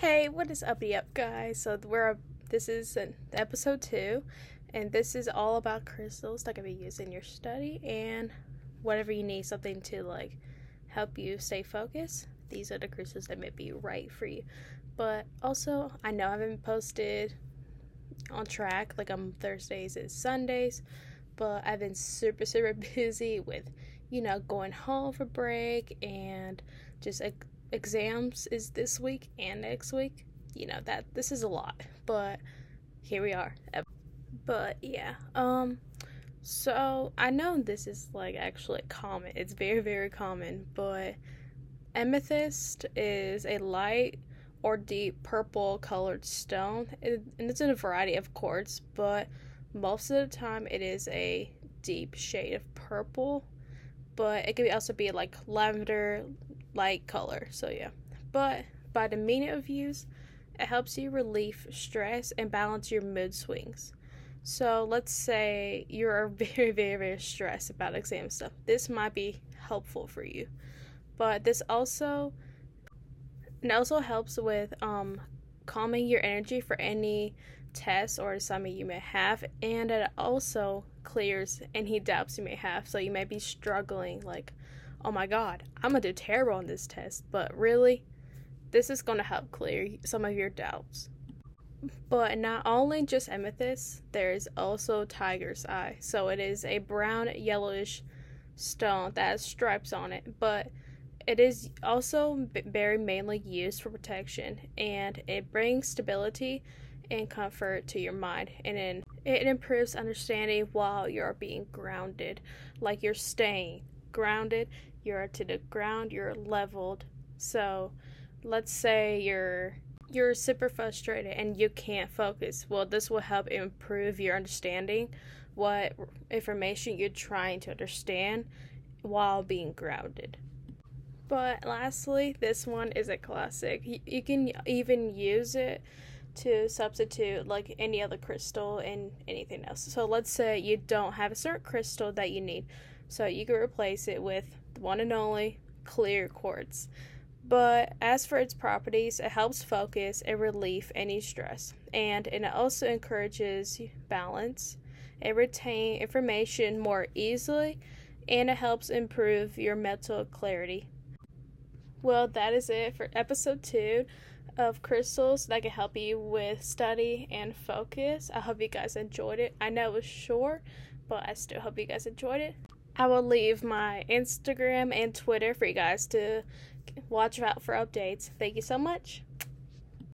Hey, what is uppity up, guys? So we're this is an, episode two, and this is all about crystals that can be used in your study and whatever you need something to like help you stay focused. These are the crystals that may be right for you. But also, I know I haven't posted on track like on Thursdays and Sundays, but I've been super super busy with you know going home for break and just like exams is this week and next week. You know that this is a lot, but here we are. But yeah, um so I know this is like actually common. It's very very common, but amethyst is a light or deep purple colored stone, and it's in a variety of quartz, but most of the time it is a deep shade of purple. But it can also be like lavender, light color. So yeah. But by the meaning of use, it helps you relieve stress and balance your mood swings. So let's say you're very, very, very stressed about exam stuff. This might be helpful for you. But this also it also helps with um, calming your energy for any test or assignment you may have, and it also clears any doubts you may have. So you may be struggling, like, oh my god, I'm gonna do terrible on this test, but really, this is gonna help clear some of your doubts. But not only just amethyst, there is also tiger's eye. So it is a brown yellowish stone that has stripes on it, but it is also very mainly used for protection and it brings stability and comfort to your mind and then it improves understanding while you're being grounded like you're staying grounded you're to the ground, you're leveled. So let's say you're you're super frustrated and you can't focus. Well, this will help improve your understanding what information you're trying to understand while being grounded. But lastly, this one is a classic. You, you can even use it to substitute like any other crystal and anything else. So let's say you don't have a certain crystal that you need. So you can replace it with the one and only clear quartz. But as for its properties, it helps focus and relieve any stress, and it also encourages balance. It retains information more easily, and it helps improve your mental clarity. Well, that is it for episode two of crystals that can help you with study and focus. I hope you guys enjoyed it. I know it was short, but I still hope you guys enjoyed it. I will leave my Instagram and Twitter for you guys to watch out for updates. Thank you so much.